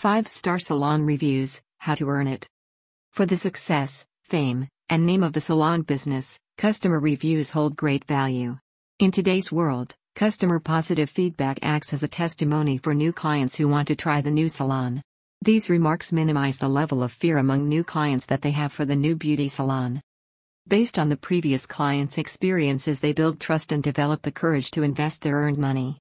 5 star salon reviews How to earn it. For the success, fame, and name of the salon business, customer reviews hold great value. In today's world, customer positive feedback acts as a testimony for new clients who want to try the new salon. These remarks minimize the level of fear among new clients that they have for the new beauty salon. Based on the previous client's experiences, they build trust and develop the courage to invest their earned money.